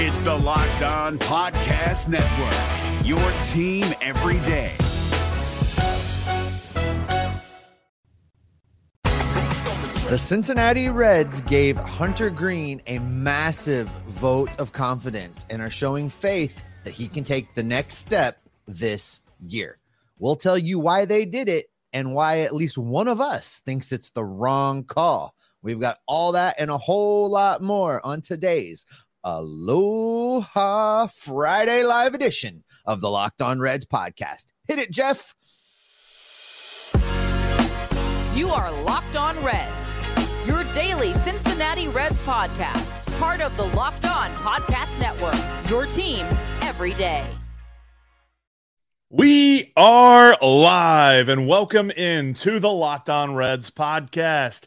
It's the Locked On Podcast Network, your team every day. The Cincinnati Reds gave Hunter Greene a massive vote of confidence and are showing faith that he can take the next step this year. We'll tell you why they did it and why at least one of us thinks it's the wrong call. We've got all that and a whole lot more on today's Aloha Friday live edition of the Locked On Reds podcast. Hit it, Jeff. You are Locked On Reds, your daily Cincinnati Reds podcast, part of the Locked On Podcast Network, your team every day. We are live and welcome in to the Locked On Reds podcast.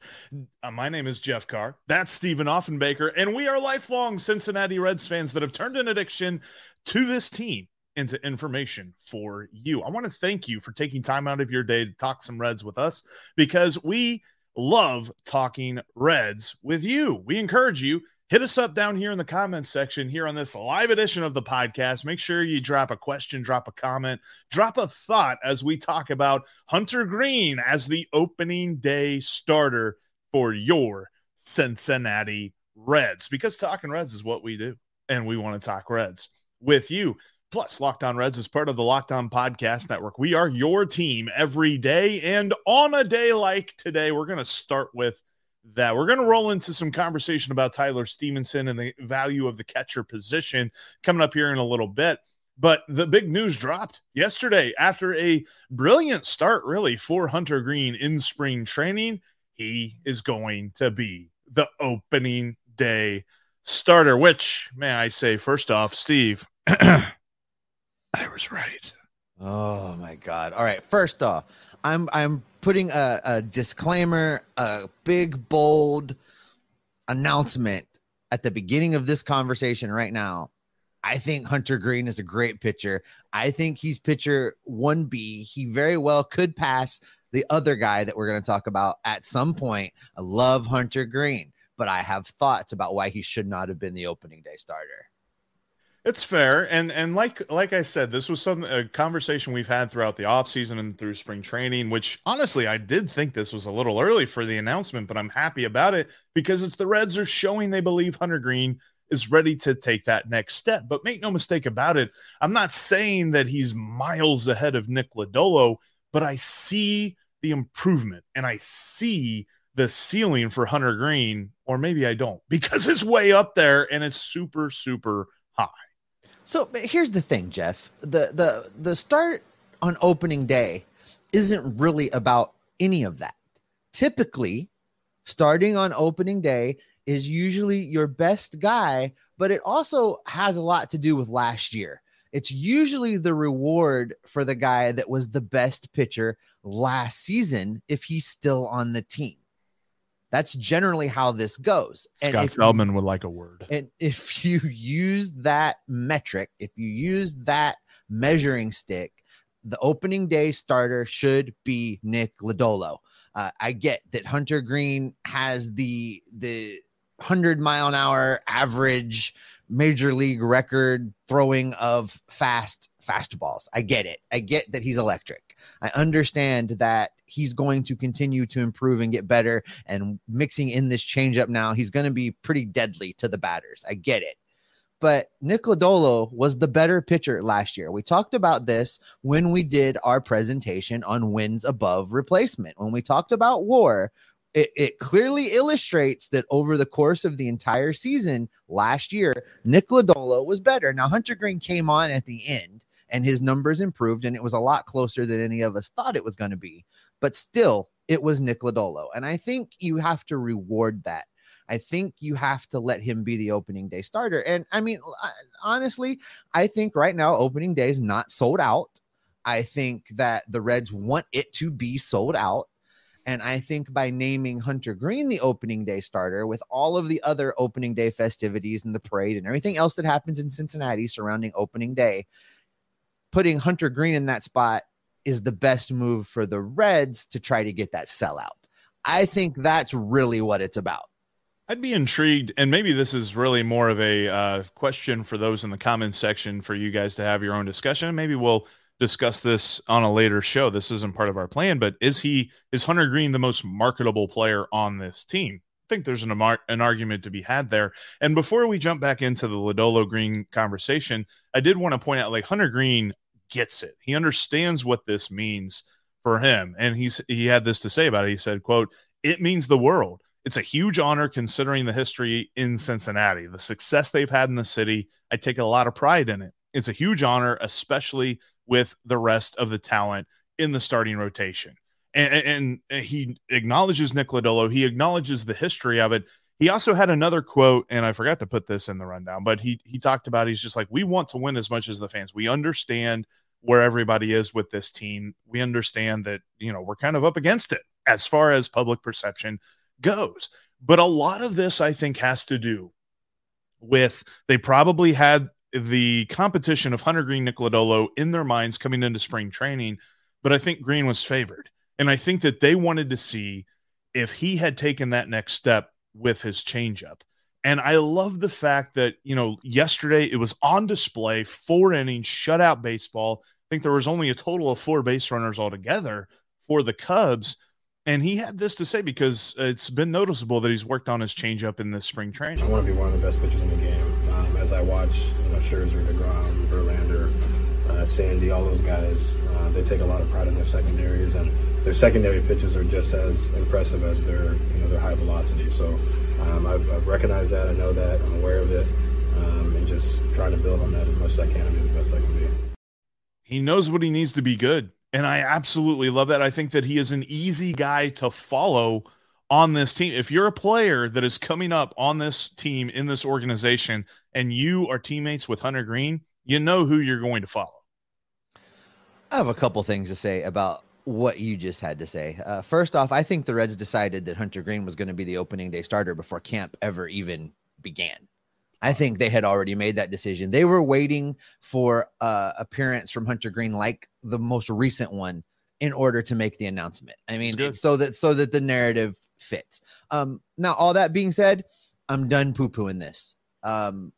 Uh, my name is Jeff Carr. That's Stephen Offenbaker, and we are lifelong Cincinnati Reds fans that have turned an addiction to this team into information for you. I want to thank you for taking time out of your day to talk some Reds with us because we love talking Reds with you. We encourage you hit us up down here in the comments section here on this live edition of the podcast. Make sure you drop a question, drop a comment, drop a thought as we talk about Hunter Greene as the opening day starter for your Cincinnati Reds because talking Reds is what we do and we want to talk Reds with you. Plus, Locked On Reds is part of the Locked On Podcast Network. We are your team every day. And on a day like today, we're going to start with that. We're going to roll into some conversation about Tyler Stephenson and the value of the catcher position coming up here in a little bit. But the big news dropped yesterday after a brilliant start, really, for Hunter Greene in spring training. He is going to be the opening day starter, which, may I say, first off, Steve, I was right. Oh my god. All right, first off, I'm I'm putting a, a disclaimer, a big bold announcement at the beginning of this conversation right now. I think Hunter Greene is a great pitcher. I think he's pitcher 1B. He very well could pass the other guy that we're going to talk about at some point. I love Hunter Greene, but I have thoughts about why he should not have been the opening day starter. It's fair, and and like like I said, this was some a conversation we've had throughout the offseason and through spring training. Which honestly, I did think this was a little early for the announcement, but I'm happy about it because it's the Reds are showing they believe Hunter Greene is ready to take that next step. But make no mistake about it, I'm not saying that he's miles ahead of Nick Lodolo, but I see the improvement and I see the ceiling for Hunter Greene, or maybe I don't because it's way up there and it's super super high. So here's the thing, Jeff. The the the start on opening day isn't really about any of that. Typically, starting on opening day is usually your best guy, but it also has a lot to do with last year. It's usually the reward for the guy that was the best pitcher last season if he's still on the team. That's generally how this goes. And Scott Feldman you, would like a word. And if you use that metric, if you use that measuring stick, the opening day starter should be Nick Lodolo. Uh, I get that Hunter Greene has the the hundred mile an hour average major league record throwing of fast fastballs. I get it. I get that he's electric. I understand that he's going to continue to improve and get better. And mixing in this changeup now, he's going to be pretty deadly to the batters. I get it. But Nick Lodolo was the better pitcher last year. We talked about this when we did our presentation on wins above replacement. When we talked about war, it, it, clearly illustrates that over the course of the entire season last year, Nick was better. Now, Hunter Greene came on at the end and his numbers improved, and it was a lot closer than any of us thought it was going to be. But still, it was Nick Lodolo. And I think you have to reward that. I think you have to let him be the opening day starter. And I mean, honestly, I think right now, opening day is not sold out. I think that the Reds want it to be sold out. And I think by naming Hunter Greene the opening day starter with all of the other opening day festivities and the parade and everything else that happens in Cincinnati surrounding opening day, putting Hunter Greene in that spot is the best move for the Reds to try to get that sellout. I think that's really what it's about. I'd be intrigued, and maybe this is really more of a uh, question for those in the comments section for you guys to have your own discussion. Maybe we'll discuss this on a later show. This isn't part of our plan, but is he is Hunter Greene the most marketable player on this team? I think there's an, an argument to be had there. And before we jump back into the Lodolo Greene conversation, I did want to point out like Hunter Greene gets it. He understands what this means for him, and he's he had this to say about it. He said, "quote It means the world." It's a huge honor considering the history in Cincinnati, the success they've had in the city. I take a lot of pride in it. It's a huge honor, especially with the rest of the talent in the starting rotation. And, and, he acknowledges Nick Lodolo. He acknowledges the history of it. He also had another quote, and I forgot to put this in the rundown, but he he talked about he's just like, we want to win as much as the fans. We understand where everybody is with this team. We understand that, you know, we're kind of up against it as far as public perception goes. But a lot of this, I think, has to do with they probably had the competition of Hunter Greene Nick Lodolo in their minds coming into spring training. But I think Greene was favored. And I think that they wanted to see if he had taken that next step with his changeup. And I love the fact that, you know, yesterday it was on display, four innings, shutout baseball. I think there was only a total of four base runners altogether for the Cubs. And he had this to say because it's been noticeable that he's worked on his changeup in this spring training. I want to be one of the best pitchers in the game. Um, as I watch, you know, Scherzer, Degrom, Verlander, uh, Sandy, all those guys, uh, they take a lot of pride in their secondaries, and their secondary pitches are just as impressive as their, you know, their high velocity. So um, I've, I've, recognized that. I know that. I'm aware of it, um, and just trying to build on that as much as I can and do the best I can be. He knows what he needs to be good and I absolutely love that. I think that he is an easy guy to follow on this team. If you're a player that is coming up on this team in this organization and you are teammates with Hunter Greene, you know who you're going to follow. I have a couple things to say about what you just had to say. Uh, first off, I think the Reds decided that Hunter Greene was going to be the opening day starter before camp ever even began. I think they had already made that decision. They were waiting for uh, appearance from Hunter Greene, like the most recent one, in order to make the announcement. I mean, so that so that the narrative fits. Um, now, all that being said, I'm done poo pooing this. Um,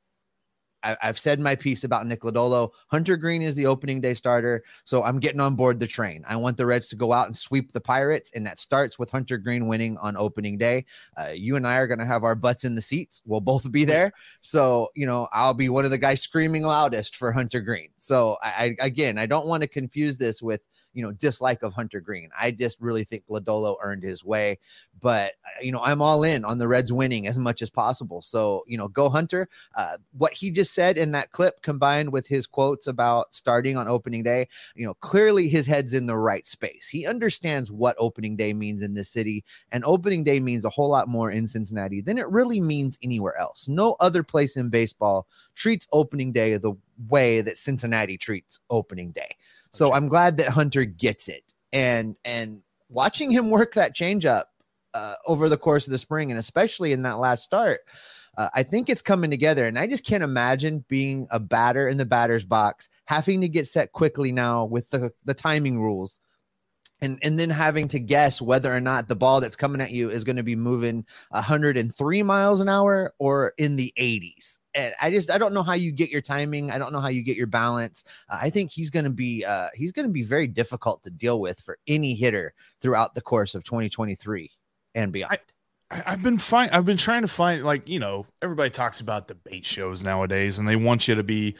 I, have said my piece about Nick Lodolo. Hunter Greene is the opening day starter, so I'm getting on board the train. I want the Reds to go out and sweep the Pirates, and that starts with Hunter Greene winning on opening day. Uh, you and I are going to have our butts in the seats. We'll both be there, so you know I'll be one of the guys screaming loudest for Hunter Greene. So I, I again, I don't want to confuse this with you know, dislike of Hunter Greene. I just really think Lodolo earned his way. But, uh, you know, I'm all in on the Reds winning as much as possible. So, you know, go Hunter. Uh, what he just said in that clip combined with his quotes about starting on opening day, you know, clearly his head's in the right space. He understands what opening day means in this city. And opening day means a whole lot more in Cincinnati than it really means anywhere else. No other place in baseball treats opening day the way that Cincinnati treats opening day. So I'm glad that Hunter gets it. And and watching him work that changeup uh, over the course of the spring, and especially in that last start, uh, I think it's coming together. And I just can't imagine being a batter in the batter's box, having to get set quickly now with the, the timing rules. And, and then having to guess whether or not the ball that's coming at you is going to be moving 103 miles an hour or in the 80s and I just I don't know how you get your timing. I don't know how you get your balance. Uh, I think he's going to be uh, he's going to be very difficult to deal with for any hitter throughout the course of 2023 and beyond. I, I've been fine. I've been trying to find like you know everybody talks about debate shows nowadays, and they want you to be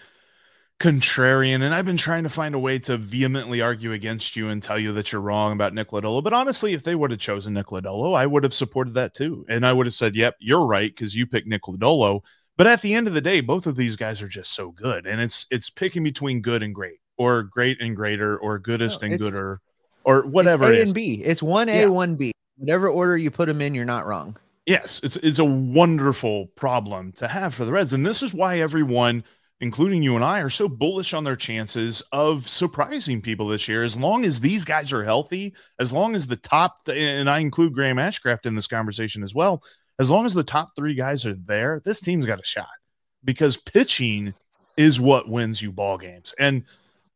contrarian. And I've been trying to find a way to vehemently argue against you and tell you that you're wrong about Nick Lodolo. But honestly, if they would have chosen Nick Lodolo, I would have supported that too, and I would have said, "Yep, you're right," because you picked Nick Lodolo but at the end of the day, both of these guys are just so good, and it's it's picking between good and great, or great and greater, or goodest no, and gooder, or whatever. It's A and B. It's one A, one B. Whatever order you put them in, you're not wrong. Yes, it's it's a wonderful problem to have for the Reds, and this is why everyone, including you and I, are so bullish on their chances of surprising people this year. As long as these guys are healthy, as long as the top, and I include Graham Ashcraft in this conversation as well as long as the top three guys are there, this team's got a shot because pitching is what wins you ball games. And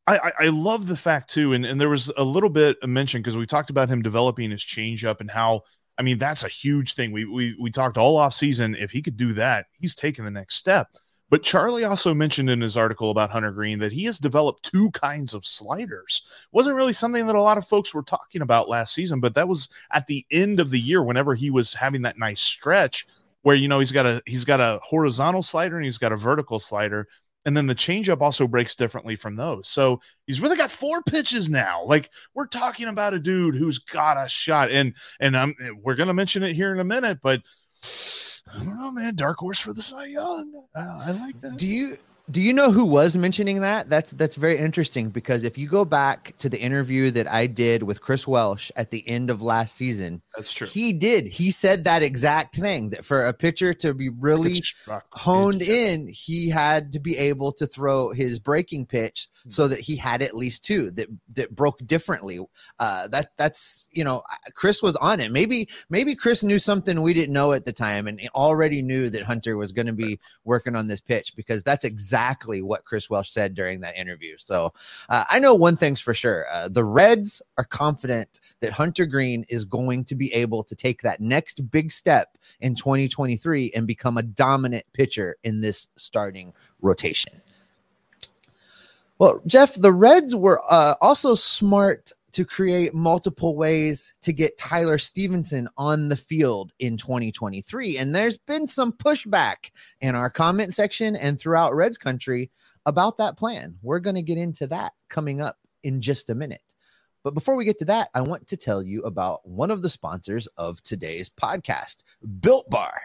I, I, love the fact too, and, and there was a little bit of mention because we talked about him developing his changeup and how I mean, that's a huge thing. We we we talked all off season. If he could do that, he's taking the next step. But Charlie also mentioned in his article about Hunter Greene that he has developed two kinds of sliders. Wasn't really something that a lot of folks were talking about last season, but that was at the end of the year whenever he was having that nice stretch where you know he's got a he's got a horizontal slider and he's got a vertical slider and then the changeup also breaks differently from those. So he's really got four pitches now. Like we're talking about a dude who's got a shot, and and I'm we're gonna mention it here in a minute, but I don't know, man. Dark horse for the Cy Young. Uh, I like that. Do you do you know who was mentioning that? That's that's very interesting because if you go back to the interview that I did with Chris Welsh at the end of last season, That's true. he did. He said that exact thing that for a pitcher to be really honed in, he had to be able to throw his breaking pitch so that he had at least two that that broke differently. Uh, that that's you know Chris was on it. Maybe maybe Chris knew something we didn't know at the time and already knew that Hunter was going to be working on this pitch because that's exactly what Chris Welsh said during that interview. So uh, I know one thing's for sure: uh, the Reds are confident that Hunter Greene is going to be able to take that next big step in 2023 and become a dominant pitcher in this starting rotation. Well, Jeff, the Reds were uh, also smart to create multiple ways to get Tyler Stephenson on the field in 2023. And there's been some pushback in our comment section and throughout Reds country about that plan. We're going to get into that coming up in just a minute. But before we get to that, I want to tell you about one of the sponsors of today's podcast, Built Bar.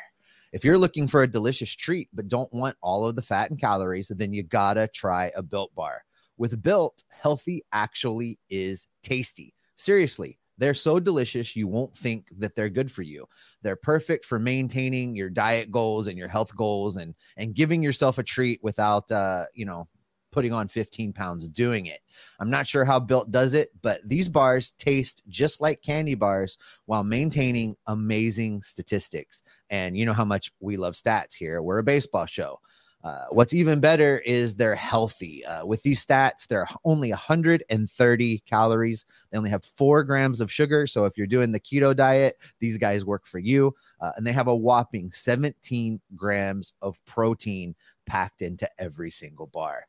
If you're looking for a delicious treat but don't want all of the fat and calories, then you gotta try a Built Bar. With Built, healthy actually is tasty. Seriously, they're so delicious, you won't think that they're good for you. They're perfect for maintaining your diet goals and your health goals and and giving yourself a treat without uh, you know, putting on 15 pounds doing it. I'm not sure how Built does it, but these bars taste just like candy bars while maintaining amazing statistics. And you know how much we love stats here. We're a baseball show. Uh, what's even better is they're healthy. Uh, with these stats, they're only 130 calories. They only have four grams of sugar. So if you're doing the keto diet, these guys work for you. Uh, and they have a whopping 17 grams of protein packed into every single bar.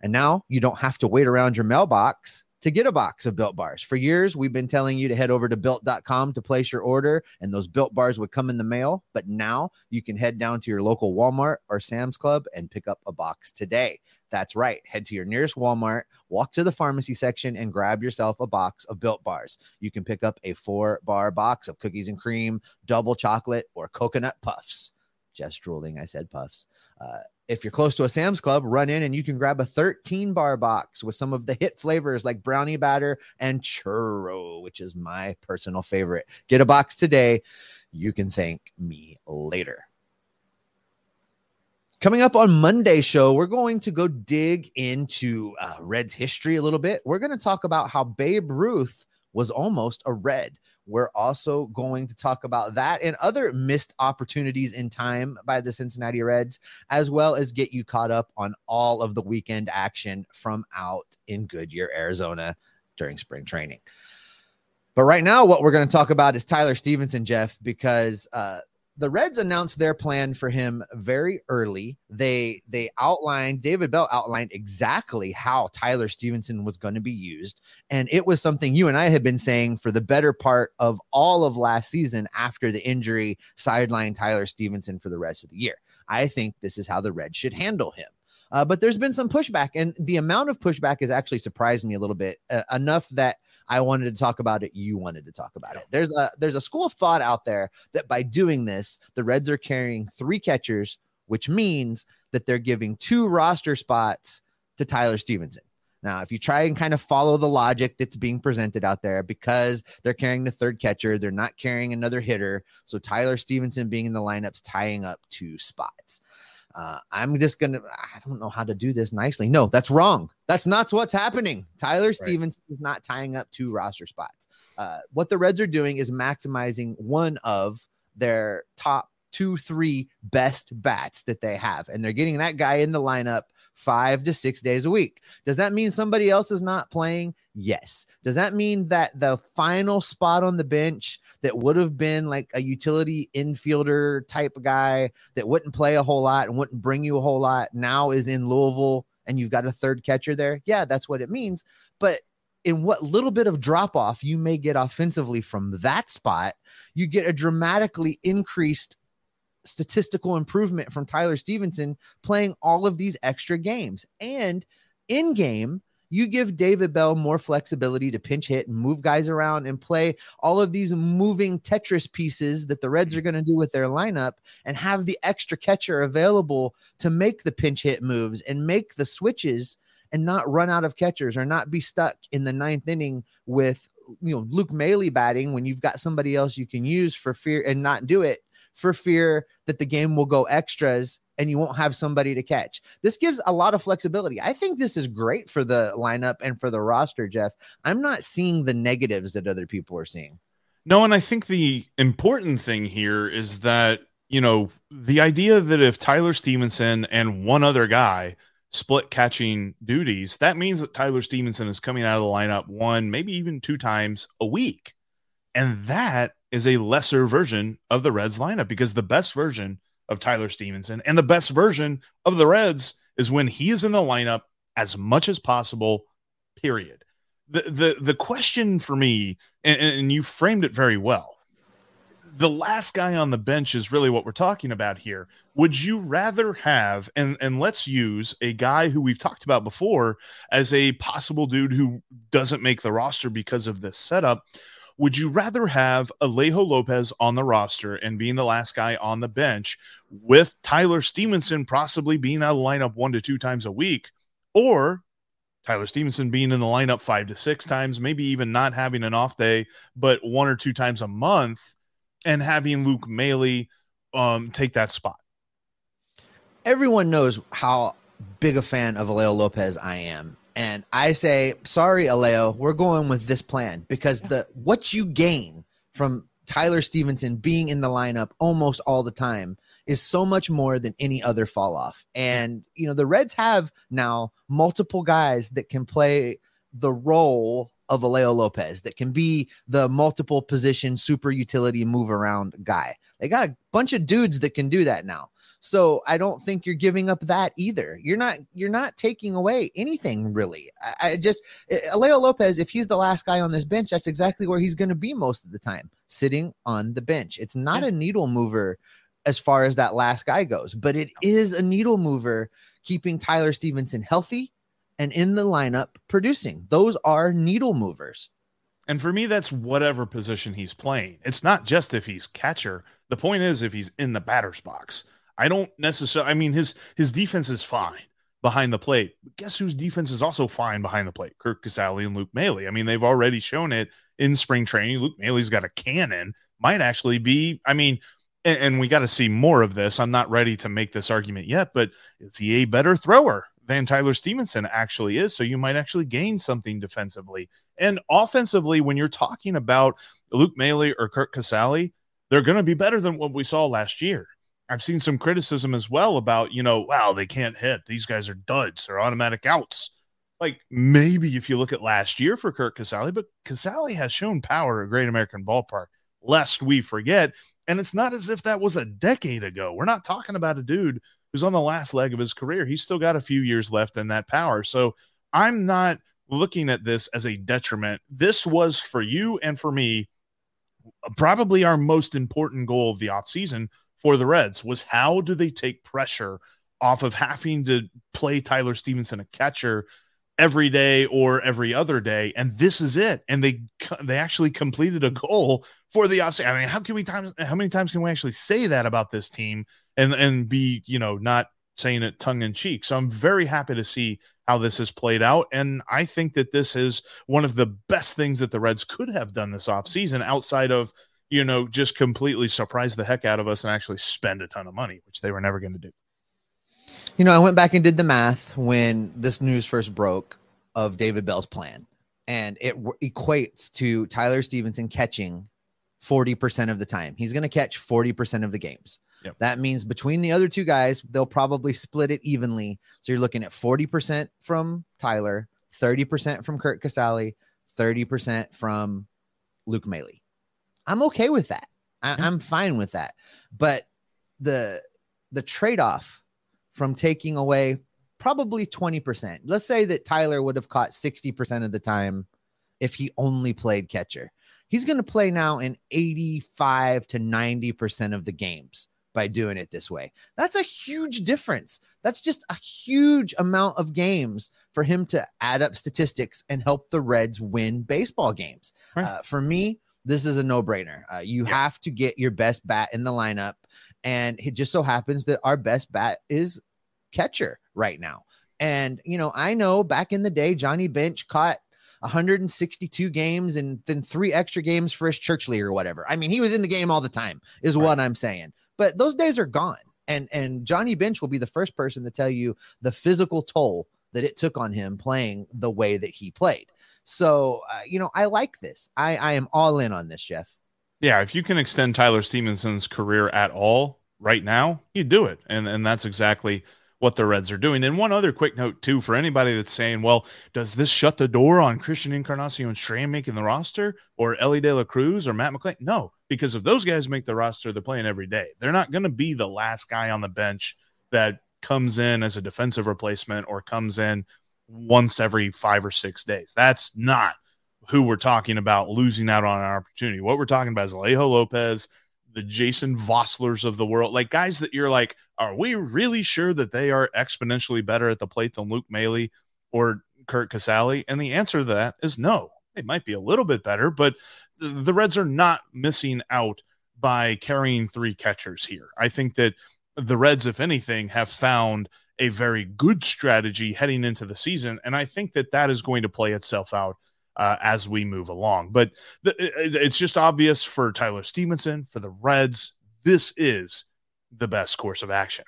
And now you don't have to wait around your mailbox to get a box of built bars. For years, we've been telling you to head over to built.com to place your order, and those built bars would come in the mail. But now you can head down to your local Walmart or Sam's Club and pick up a box today. That's right. Head to your nearest Walmart, walk to the pharmacy section, and grab yourself a box of built bars. You can pick up a four bar box of cookies and cream, double chocolate, or coconut puffs. Just drooling, I said puffs. Uh, if you're close to a Sam's Club, run in and you can grab a 13 bar box with some of the hit flavors like brownie batter and churro, which is my personal favorite. Get a box today. You can thank me later. Coming up on Monday's show, we're going to go dig into uh, Reds history a little bit. We're going to talk about how Babe Ruth was almost a Red. We're also going to talk about that and other missed opportunities in time by the Cincinnati Reds, as well as get you caught up on all of the weekend action from out in Goodyear, Arizona during spring training. But right now, what we're going to talk about is Tyler Stephenson, Jeff, because uh, the Reds announced their plan for him very early. They they outlined David Bell outlined exactly how Tyler Stephenson was going to be used, and it was something you and I had been saying for the better part of all of last season after the injury sidelined Tyler Stephenson for the rest of the year. I think this is how the Reds should handle him. Uh, but there's been some pushback, and the amount of pushback has actually surprised me a little bit, uh, enough that I wanted to talk about it. You wanted to talk about it. There's a there's a school of thought out there that by doing this, the Reds are carrying three catchers, which means that they're giving two roster spots to Tyler Stephenson. Now, if you try and kind of follow the logic that's being presented out there, because they're carrying the third catcher, they're not carrying another hitter. So Tyler Stephenson being in the lineup's tying up two spots. Uh, I'm just gonna. I don't know how to do this nicely. No, that's wrong. That's not what's happening. Tyler right. Stephenson is not tying up two roster spots. Uh, what the Reds are doing is maximizing one of their top two, three best bats that they have. And they're getting that guy in the lineup five to six days a week. Does that mean somebody else is not playing? Yes. Does that mean that the final spot on the bench that would have been like a utility infielder type guy that wouldn't play a whole lot and wouldn't bring you a whole lot now is in Louisville and you've got a third catcher there? Yeah, that's what it means. But in what little bit of drop off you may get offensively from that spot, you get a dramatically increased statistical improvement from Tyler Stephenson playing all of these extra games. And in game, you give David Bell more flexibility to pinch hit and move guys around and play all of these moving Tetris pieces that the Reds are going to do with their lineup and have the extra catcher available to make the pinch hit moves and make the switches and not run out of catchers or not be stuck in the ninth inning with you know Luke Maile batting when you've got somebody else you can use for fear and not do it for fear that the game will go extras and you won't have somebody to catch. This gives a lot of flexibility. I think this is great for the lineup and for the roster, Jeff. I'm not seeing the negatives that other people are seeing. No, and I think the important thing here is that, you know, the idea that if Tyler Stephenson and one other guy split catching duties, that means that Tyler Stephenson is coming out of the lineup one, maybe even two times a week. And that is a lesser version of the Reds lineup because the best version of Tyler Stephenson and the best version of the Reds is when he is in the lineup as much as possible, period. The the the question for me, and, and you framed it very well. The last guy on the bench is really what we're talking about here. Would you rather have and and let's use a guy who we've talked about before as a possible dude who doesn't make the roster because of this setup? Would you rather have Alejo Lopez on the roster and being the last guy on the bench with Tyler Stephenson possibly being out of the lineup one to two times a week, or Tyler Stephenson being in the lineup five to six times, maybe even not having an off day, but one or two times a month, and having Luke Maile um, take that spot? Everyone knows how big a fan of Alejo Lopez I am. And I say, sorry, Alejo, we're going with this plan because the what you gain from Tyler Stephenson being in the lineup almost all the time is so much more than any other fall off. And you know, the Reds have now multiple guys that can play the role of Alejo Lopez that can be the multiple position super utility move around guy. They got a bunch of dudes that can do that now. So I don't think you're giving up that either. You're not you're not taking away anything really. I, I just eh, Alejo Lopez, if he's the last guy on this bench, that's exactly where he's going to be most of the time, sitting on the bench. It's not a needle mover as far as that last guy goes, but it is a needle mover keeping Tyler Stephenson healthy and in the lineup producing. Those are needle movers. And for me, that's whatever position he's playing. It's not just if he's catcher. The point is if he's in the batter's box. I don't necessarily. I mean, his his defense is fine behind the plate. But guess whose defense is also fine behind the plate? Curt Casali and Luke Maile. I mean, they've already shown it in spring training. Luke Maile's got a cannon. Might actually be. I mean, and, and we got to see more of this. I'm not ready to make this argument yet, but is he a better thrower than Tyler Stephenson actually is? So you might actually gain something defensively and offensively when you're talking about Luke Maile or Curt Casali. They're going to be better than what we saw last year. I've seen some criticism as well about, you know, wow, they can't hit. These guys are duds. They're automatic outs. Like maybe if you look at last year for Curt Casali, but Casali has shown power at Great American Ballpark, lest we forget. And it's not as if that was a decade ago. We're not talking about a dude who's on the last leg of his career. He's still got a few years left in that power. So I'm not looking at this as a detriment. This was for you and for me probably our most important goal of the offseason for the Reds was how do they take pressure off of having to play Tyler Stephenson a catcher every day or every other day and this is it and they they actually completed a goal for the offseason. I mean how can we times how many times can we actually say that about this team and and be you know not saying it tongue in cheek so I'm very happy to see how this has played out and I think that this is one of the best things that the Reds could have done this offseason outside of you know, just completely surprise the heck out of us and actually spend a ton of money, which they were never going to do. You know, I went back and did the math when this news first broke of David Bell's plan, and it w- equates to Tyler Stephenson catching 40% of the time. He's going to catch 40% of the games. Yep. That means between the other two guys, they'll probably split it evenly. So you're looking at 40% from Tyler, 30% from Curt Casali, 30% from Luke Maile. I'm okay with that. I, Yeah. I'm fine with that. But the the trade-off from taking away probably 20%. Let's say that Tyler would have caught 60% of the time if he only played catcher. He's going to play now in 85 to 90% of the games by doing it this way. That's a huge difference. That's just a huge amount of games for him to add up statistics and help the Reds win baseball games. Right. Uh, for me, this is a no brainer. Uh, you Yeah. have to get your best bat in the lineup. And it just so happens that our best bat is catcher right now. And, you know, I know back in the day, Johnny Bench caught 162 games and then three extra games for his church league or whatever. I mean, he was in the game all the time, is what I'm saying. But those days are gone. And and Johnny Bench will be the first person to tell you the physical toll that it took on him playing the way that he played. So, uh, you know, I like this. I, I am all in on this, Jeff. Yeah, if you can extend Tyler Stephenson's career at all right now, you do it. And and that's exactly what the Reds are doing. And one other quick note too for anybody that's saying, well, does this shut the door on Christian Encarnacion Strand making the roster or Elly De La Cruz or Matt McLain? No, because if those guys make the roster, they're playing every day. They're not going to be the last guy on the bench that comes in as a defensive replacement or comes in once every five or six days. That's not who we're talking about losing out on an opportunity. What we're talking about is Alejo Lopez, the Jason Voslers of the world, like guys that you're like, are we really sure that they are exponentially better at the plate than Luke Maile or Curt Casali? And the answer to that is no. They might be a little bit better, but the Reds are not missing out by carrying three catchers here. I think that the Reds, if anything, have found a very good strategy heading into the season. And I think that that is going to play itself out uh, as we move along. But the, it- it's just obvious for Tyler Stephenson, for the Reds, this is the best course of action.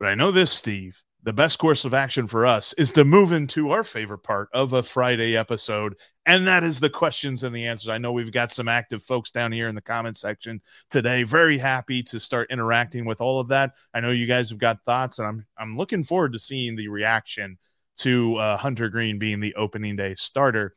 But I know this, Steve. The best course of action for us is to move into our favorite part of a Friday episode, and that is the questions and the answers. I know we've got some active folks down here in the comment section today. Very happy to start interacting with all of that. I know you guys have got thoughts, and I'm I'm looking forward to seeing the reaction to uh, Hunter Greene being the opening day starter.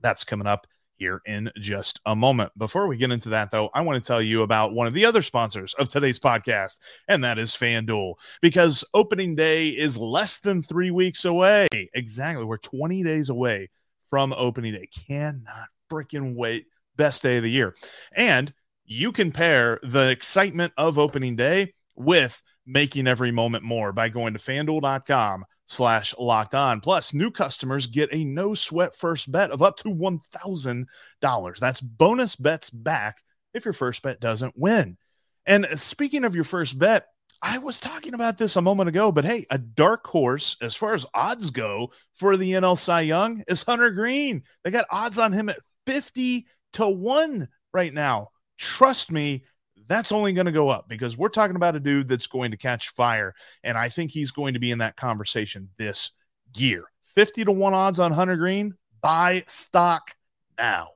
That's coming up here in just a moment. Before we get into that, though, I want to tell you about one of the other sponsors of today's podcast, and that is FanDuel, because opening day is less than three weeks away. Exactly. We're 20 days away from opening day. Cannot freaking wait. Best day of the year. And you can pair the excitement of opening day with making every moment more by going to fanduel.com slash locked on. Plus, new customers get a no sweat first bet of up to $1,000. That's bonus bets back if your first bet doesn't win. And speaking of your first bet, I was talking about this a moment ago, but hey, a dark horse as far as odds go for the NL Cy Young is Hunter Greene. They got odds on him at 50 to 1 right now. Trust me, that's only going to go up because we're talking about a dude that's going to catch fire. And I think he's going to be in that conversation this year. 50 to 1 odds on Hunter Greene. Buy stock now.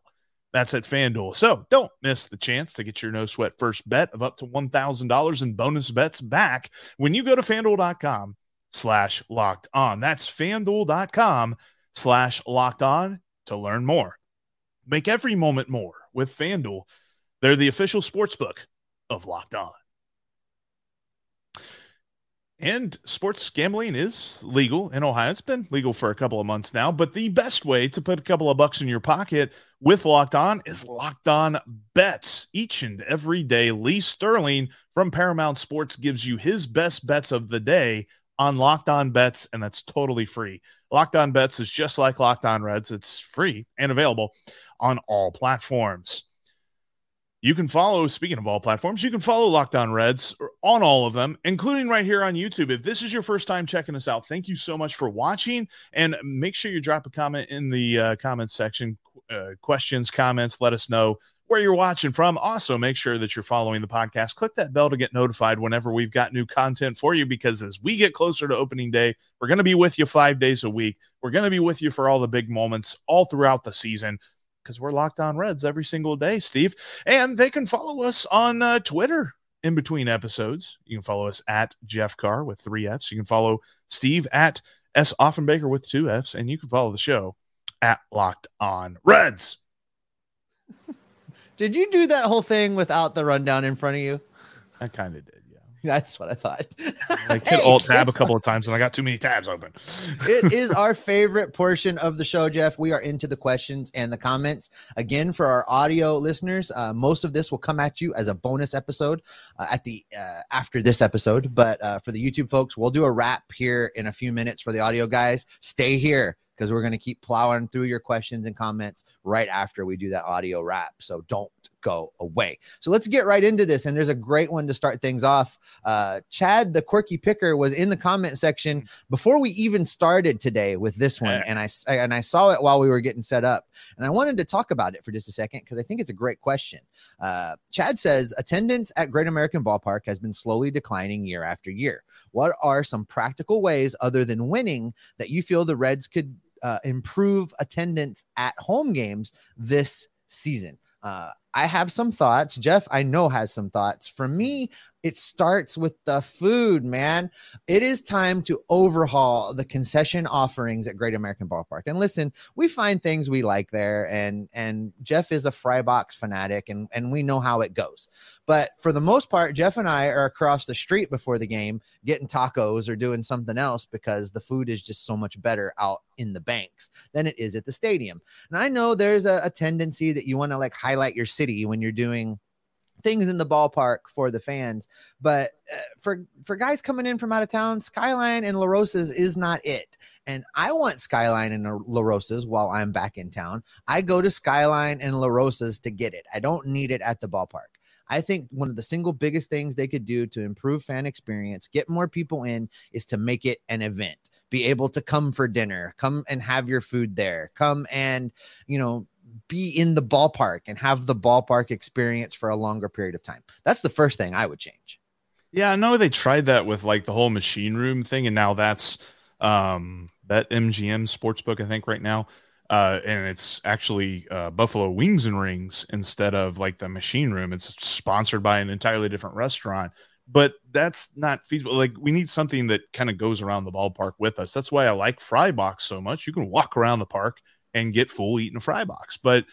That's at FanDuel. So don't miss the chance to get your no sweat first bet of up to $1,000 in bonus bets back when you go to fanduel.com slash locked on. That's fanduel.com slash locked on to learn more. Make every moment more with FanDuel. They're the official sports book of Locked On. And sports gambling is legal in Ohio. It's been legal for a couple of months now, but the best way to put a couple of bucks in your pocket with Locked On is Locked On Bets. Each and every day, Lee Sterling from Paramount Sports gives you his best bets of the day on Locked On Bets, and that's totally free. Locked On Bets is just like Locked On Reds, it's free and available on all platforms. You can follow, speaking of all platforms, you can follow Locked On Reds on all of them, including right here on YouTube. If this is your first time checking us out, thank you so much for watching. And make sure you drop a comment in the uh, comments section, uh, questions, comments, let us know where you're watching from. Also, make sure that you're following the podcast. Click that bell to get notified whenever we've got new content for you, because as we get closer to opening day, we're going to be with you five days a week. We're going to be with you for all the big moments all throughout the season because we're locked on Reds every single day, Steve. And they can follow us on uh, Twitter in between episodes. You can follow us at Jeff Carr with three F's. You can follow Steve at S. Offenbaker with two F's. And you can follow the show at Locked On Reds. Did you do that whole thing without the rundown in front of you? I kind of did. That's what I thought. I hit hey, alt tab a couple of times and I got too many tabs open. it is our favorite portion of the show, Jeff. We are into the questions and the comments. Again, for our audio listeners, uh, most of this will come at you as a bonus episode uh, at the uh, after this episode. But uh, for the YouTube folks, we'll do a wrap here in a few minutes. For the audio guys, stay here because we're going to keep plowing through your questions and comments right after we do that audio wrap. So don't go away. So let's get right into this. And there's a great one to start things off. Uh, Chad, the quirky picker, was in the comment section before we even started today with this one, and I and I saw it while we were getting set up, and I wanted to talk about it for just a second because I think it's a great question. Uh, Chad says attendance at Great American Ballpark has been slowly declining year after year. What are some practical ways other than winning that you feel the Reds could uh, improve attendance at home games this season? Uh, I have some thoughts. Jeff, I know, has some thoughts. For me, it starts with the food, man. It is time to overhaul the concession offerings at Great American Ballpark. And listen, we find things we like there, and and Jeff is a fry box fanatic, and and we know how it goes. But for the most part, Jeff and I are across the street before the game getting tacos or doing something else because the food is just so much better out in the banks than it is at the stadium. And I know there's a, a tendency that you want to like highlight your city when you're doing things in the ballpark for the fans. But uh, for for guys coming in from out of town, Skyline and La Rosa's is not it. And I want Skyline and La Rosa's while I'm back in town. I go to Skyline and La Rosa's to get it. I don't need it at the ballpark. I think one of the single biggest things they could do to improve fan experience, get more people in, is to make it an event. Be able to come for dinner, come and have your food there, come and, you know, be in the ballpark and have the ballpark experience for a longer period of time. That's the first thing I would change. Yeah, I know they tried that with like the whole machine room thing, and now that's um that MGM sportsbook, I think, right now. Uh, and it's actually uh, Buffalo Wings and Rings instead of like the machine room. It's sponsored by an entirely different restaurant, but that's not feasible. Like we need something that kind of goes around the ballpark with us. That's why I like Fry Box so much. You can walk around the park and get full eaten fry box. But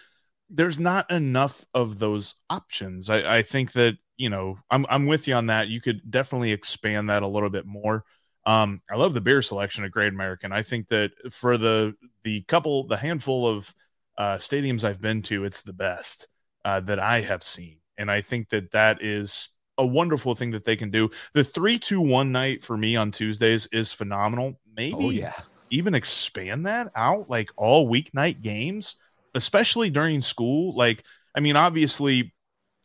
there's not enough of those options. I, I think that you know I'm I'm with you on that. You could definitely expand that a little bit more. Um, I love the beer selection at Great American. I think that for the the couple, the handful of uh, stadiums I've been to, it's the best uh, that I have seen, and I think that that is a wonderful thing that they can do. The three two one night for me on Tuesdays is phenomenal. Maybe oh, yeah even expand that out like all weeknight games, especially during school? Like, I mean, obviously,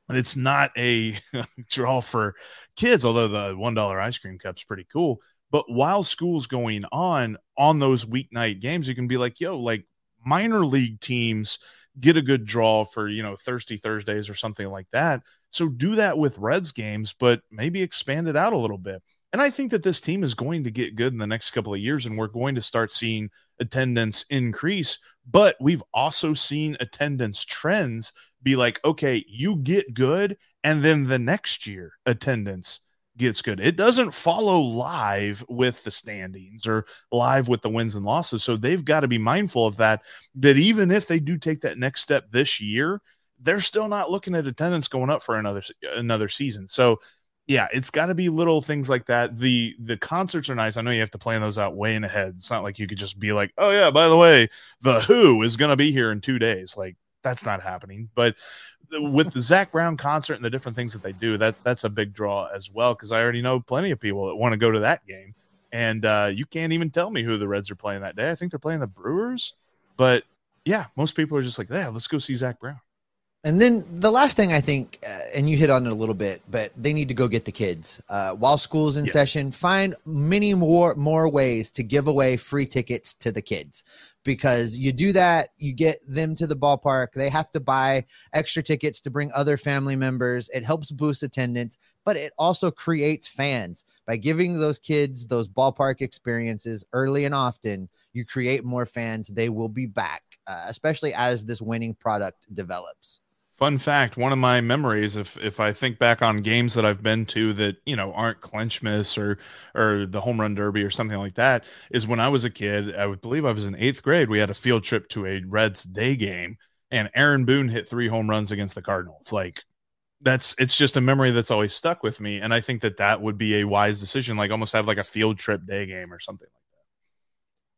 it's not a draw for kids, although the $1 ice cream cup's pretty cool. But while school's going on, on those weeknight games, you can be like, yo, like minor league teams get a good draw for, you know, Thirsty Thursdays or something like that. So do that with Reds games, but maybe expand it out a little bit. And I think that this team is going to get good in the next couple of years, and we're going to start seeing attendance increase. But we've also seen attendance trends be like, okay, you get good, and then the next year attendance gets good. It doesn't follow live with the standings or live with the wins and losses. So they've got to be mindful of that. That even if they do take that next step this year, they're still not looking at attendance going up for another another season. So yeah, it's got to be little things like that. The the concerts are nice. I know you have to plan those out way in ahead. It's not like you could just be like, "Oh yeah, by the way, the Who is going to be here in 2 days." Like that's not happening. But with the Zac Brown concert and the different things that they do, that that's a big draw as well because I already know plenty of people that want to go to that game. And uh, you can't even tell me who the Reds are playing that day. I think they're playing the Brewers. But yeah, most people are just like, "Yeah, let's go see Zac Brown." And then the last thing I think, uh, and you hit on it a little bit, but they need to go get the kids uh, while school's in yes. session. Find many more more ways to give away free tickets to the kids, because you do that, you get them to the ballpark. They have to buy extra tickets to bring other family members. It helps boost attendance, but it also creates fans by giving those kids those ballpark experiences early and often. You create more fans. They will be back, uh, especially as this winning product develops. Fun fact, one of my memories, if if I think back on games that I've been to that, you know, aren't clinch miss or or the home run derby or something like that, is when I was a kid, I would believe I was in eighth grade, we had a field trip to a Reds day game and Aaron Boone hit three home runs against the Cardinals. Like that's it's just a memory that's always stuck with me. And I think that that would be a wise decision, like almost have like a field trip day game or something like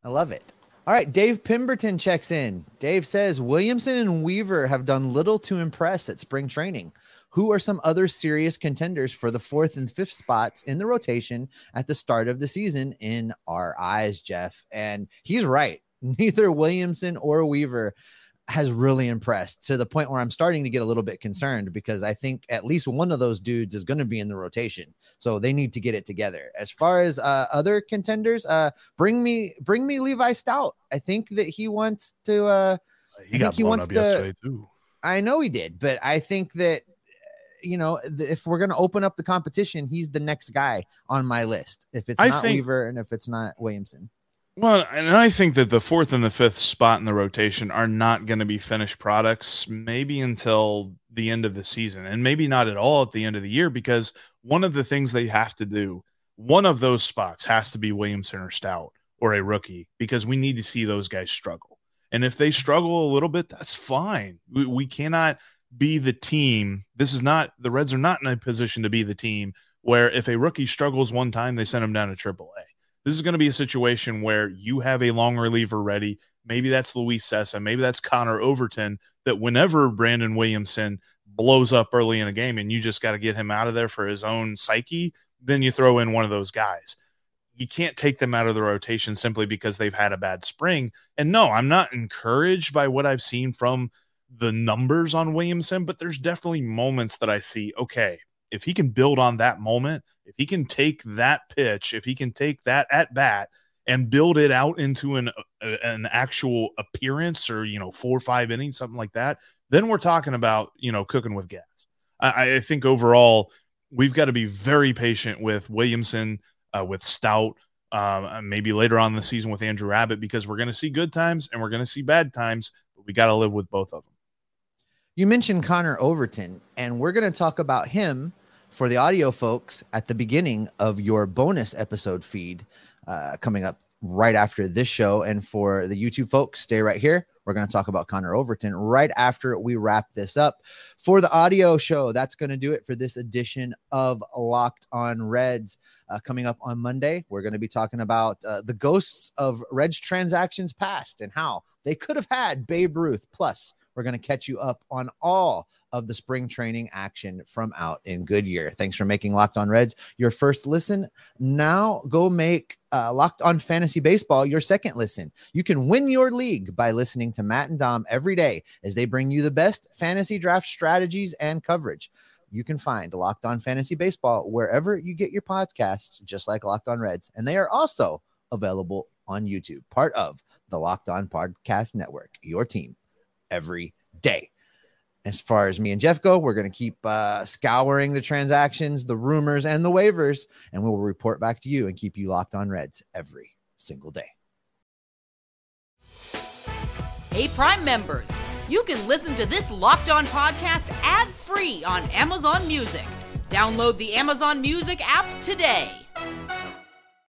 that. I love it. All right, Dave Pemberton checks in. Dave says Williamson and Weaver have done little to impress at spring training. Who are some other serious contenders for the fourth and fifth spots in the rotation at the start of the season in our eyes, Jeff? And he's right. Neither Williamson or Weaver has really impressed to the point where I'm starting to get a little bit concerned because I think at least one of those dudes is going to be in the rotation. So they need to get it together. As far as uh, other contenders, uh, bring me bring me Levi Stoudt. I think that he wants to. Uh, He I got he wants up to-. I know he did, but I think that you know if we're going to open up the competition, he's the next guy on my list. If it's I not think- Weaver and if it's not Williamson. Well, and I think that the fourth and the fifth spot in the rotation are not going to be finished products maybe until the end of the season and maybe not at all at the end of the year because one of the things they have to do, one of those spots has to be Williamson or Stoudt or a rookie because we need to see those guys struggle. And if they struggle a little bit, that's fine. We, we cannot be the team. This is not the Reds are not in a position to be the team where if a rookie struggles one time, they send him down to triple A. This is going to be a situation where you have a long reliever ready. Maybe that's Luis Cessa. Maybe that's Connor Overton. That whenever Brandon Williamson blows up early in a game and you just got to get him out of there for his own psyche, then you throw in one of those guys. You can't take them out of the rotation simply because they've had a bad spring. And no, I'm not encouraged by what I've seen from the numbers on Williamson, but there's definitely moments that I see. Okay, if he can build on that moment, if he can take that pitch, if he can take that at bat and build it out into an uh, an actual appearance or you know four or five innings, something like that, then we're talking about you know cooking with gas. I, I think overall we've got to be very patient with Williamson, uh, with Stoudt, um, maybe later on in the season with Andrew Abbott because we're going to see good times and we're going to see bad times, but we got to live with both of them. You mentioned Connor Overton, and we're going to talk about him for the audio folks at the beginning of your bonus episode feed uh, coming up right after this show. And for the YouTube folks, stay right here. We're going to talk about Connor Overton right after we wrap this up. For the audio show, that's going to do it for this edition of Locked on Reds. Uh, coming up on Monday, we're going to be talking about uh, the ghosts of Reds transactions past and how they could have had Babe Ruth. Plus, we're going to catch you up on all of the spring training action from out in Goodyear. Thanks for making Locked On Reds your first listen. Now go make uh, Locked On Fantasy Baseball your second listen. You can win your league by listening to Matt and Dom every day as they bring you the best fantasy draft strategies and coverage. You can find Locked On Fantasy Baseball wherever you get your podcasts, just like Locked On Reds. And they are also available on YouTube, part of the Locked On Podcast Network, your team every day. As far as me and Jeff go, we're going to keep uh, scouring the transactions, the rumors, and the waivers, and we will report back to you and keep you locked on Reds every single day. Hey, Prime members, you can listen to this Locked On podcast ad free on Amazon Music. Download the Amazon Music app today.